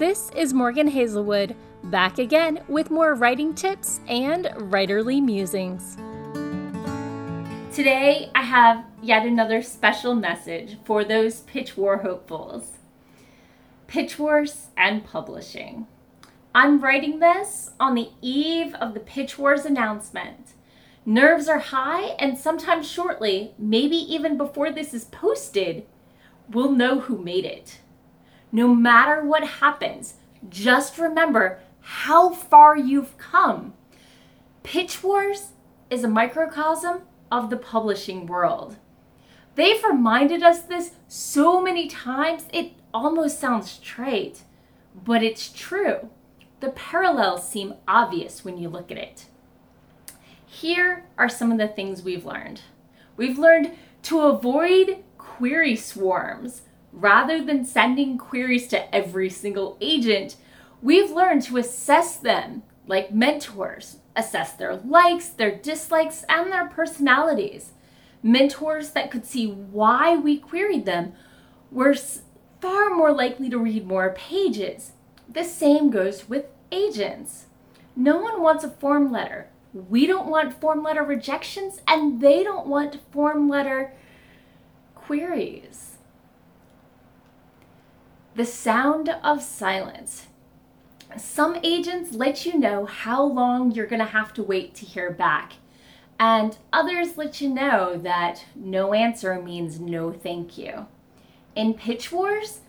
This is Morgan Hazelwood, back again with more writing tips and writerly musings. Today, I have yet another special message for those pitch war hopefuls. Pitch wars and publishing. I'm writing this on the eve of the Pitch Wars announcement. Nerves are high, and sometimes shortly, maybe even before this is posted, we'll know who made it. No matter what happens, just remember how far you've come. Pitch Wars is a microcosm of the publishing world. They've reminded us this so many times, it almost sounds trite, but it's true. The parallels seem obvious when you look at it. Here are some of the things we've learned. We've learned to avoid query swarms. Rather than sending queries to every single agent, we've learned to assess them like mentors, assess their likes, their dislikes, and their personalities. Mentors that could see why we queried them were far more likely to read more pages. The same goes with agents. No one wants a form letter. We don't want form letter rejections, and they don't want form letter queries. The sound of silence. Some agents let you know how long you're going to have to wait to hear back, and others let you know that no answer means no thank you. In Pitch Wars,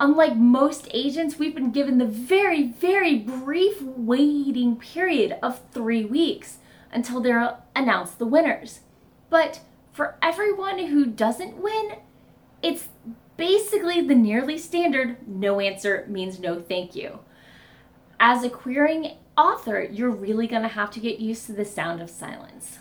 unlike most agents, we've been given the very, very brief waiting period of three weeks until they're announced the winners. But for everyone who doesn't win, it's basically the nearly standard no answer means no thank you. As a querying author, you're really going to have to get used to the sound of silence.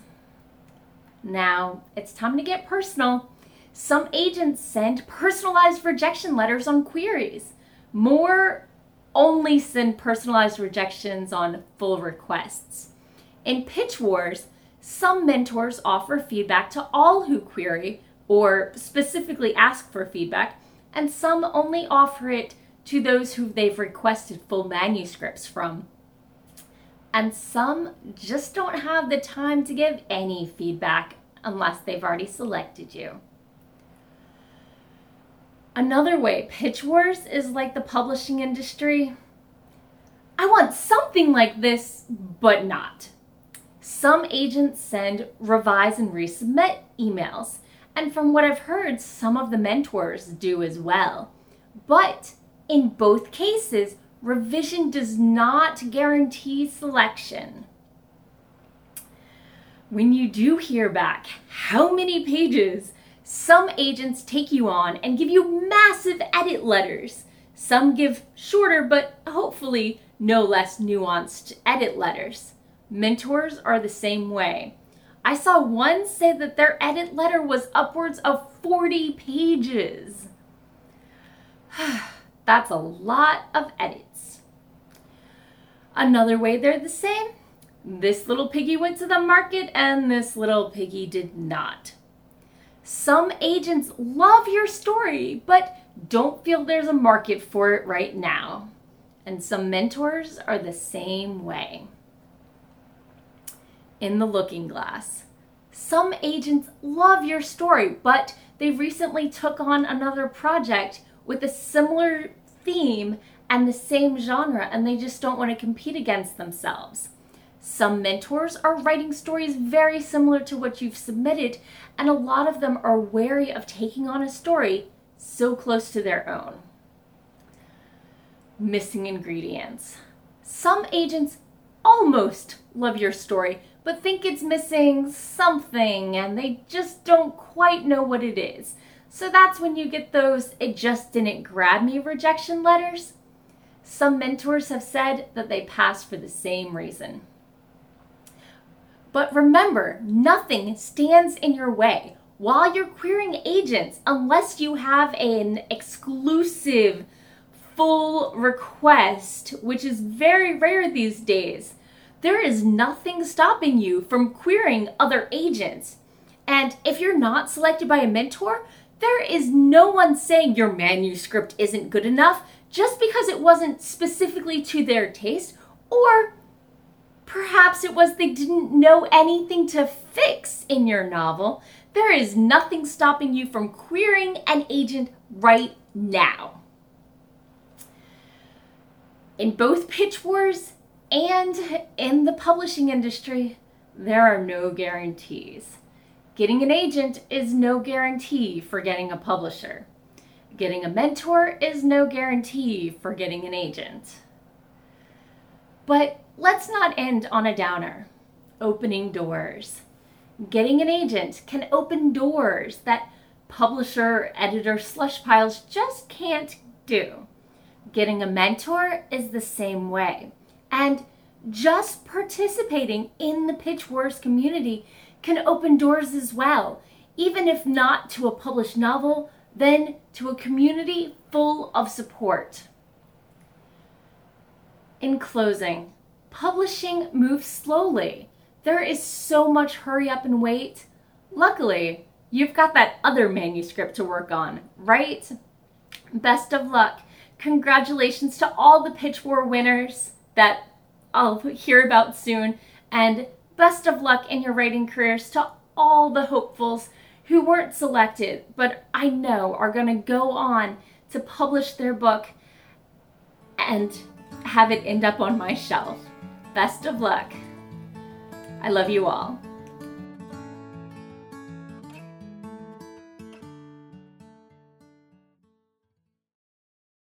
Now, it's time to get personal. Some agents send personalized rejection letters on queries. More only send personalized rejections on full requests. In Pitch Wars, some mentors offer feedback to all who query or specifically ask for feedback, and some only offer it to those who they've requested full manuscripts from. And some just don't have the time to give any feedback unless they've already selected you. Another way Pitch Wars is like the publishing industry. I want something like this, but not. Some agents send revise and resubmit emails, and from what I've heard, some of the mentors do as well. But in both cases, revision does not guarantee selection. When you do hear back how many pages, some agents take you on and give you massive edit letters. Some give shorter but hopefully no less nuanced edit letters. Mentors are the same way. I saw one say that their edit letter was upwards of 40 pages. That's a lot of edits. Another way they're the same this little piggy went to the market and this little piggy did not. Some agents love your story, but don't feel there's a market for it right now. And some mentors are the same way in the looking glass. Some agents love your story, but they recently took on another project with a similar theme and the same genre, and they just don't want to compete against themselves. Some mentors are writing stories very similar to what you've submitted, and a lot of them are wary of taking on a story so close to their own. Missing ingredients. Some agents almost love your story, but think it's missing something and they just don't quite know what it is. So that's when you get those it just didn't grab me rejection letters. Some mentors have said that they pass for the same reason. But remember, nothing stands in your way while you're querying agents unless you have an exclusive full request, which is very rare these days there is nothing stopping you from querying other agents. And if you're not selected by a mentor, there is no one saying your manuscript isn't good enough just because it wasn't specifically to their taste, or perhaps it was they didn't know anything to fix in your novel, there is nothing stopping you from querying an agent right now. In both pitch wars and in the publishing industry, there are no guarantees. Getting an agent is no guarantee for getting a publisher. Getting a mentor is no guarantee for getting an agent. But let's not end on a downer. Opening doors. Getting an agent can open doors that publisher, editor slush piles just can't do. Getting a mentor is the same way. And just participating in the Pitch Wars community can open doors as well, even if not to a published novel, then to a community full of support. In closing, publishing moves slowly. There is so much hurry up and wait. Luckily, you've got that other manuscript to work on, right? Best of luck. Congratulations to all the Pitch War winners that I'll hear about soon. And best of luck in your writing careers to all the hopefuls who weren't selected, but I know are going to go on to publish their book and have it end up on my shelf. Best of luck. I love you all.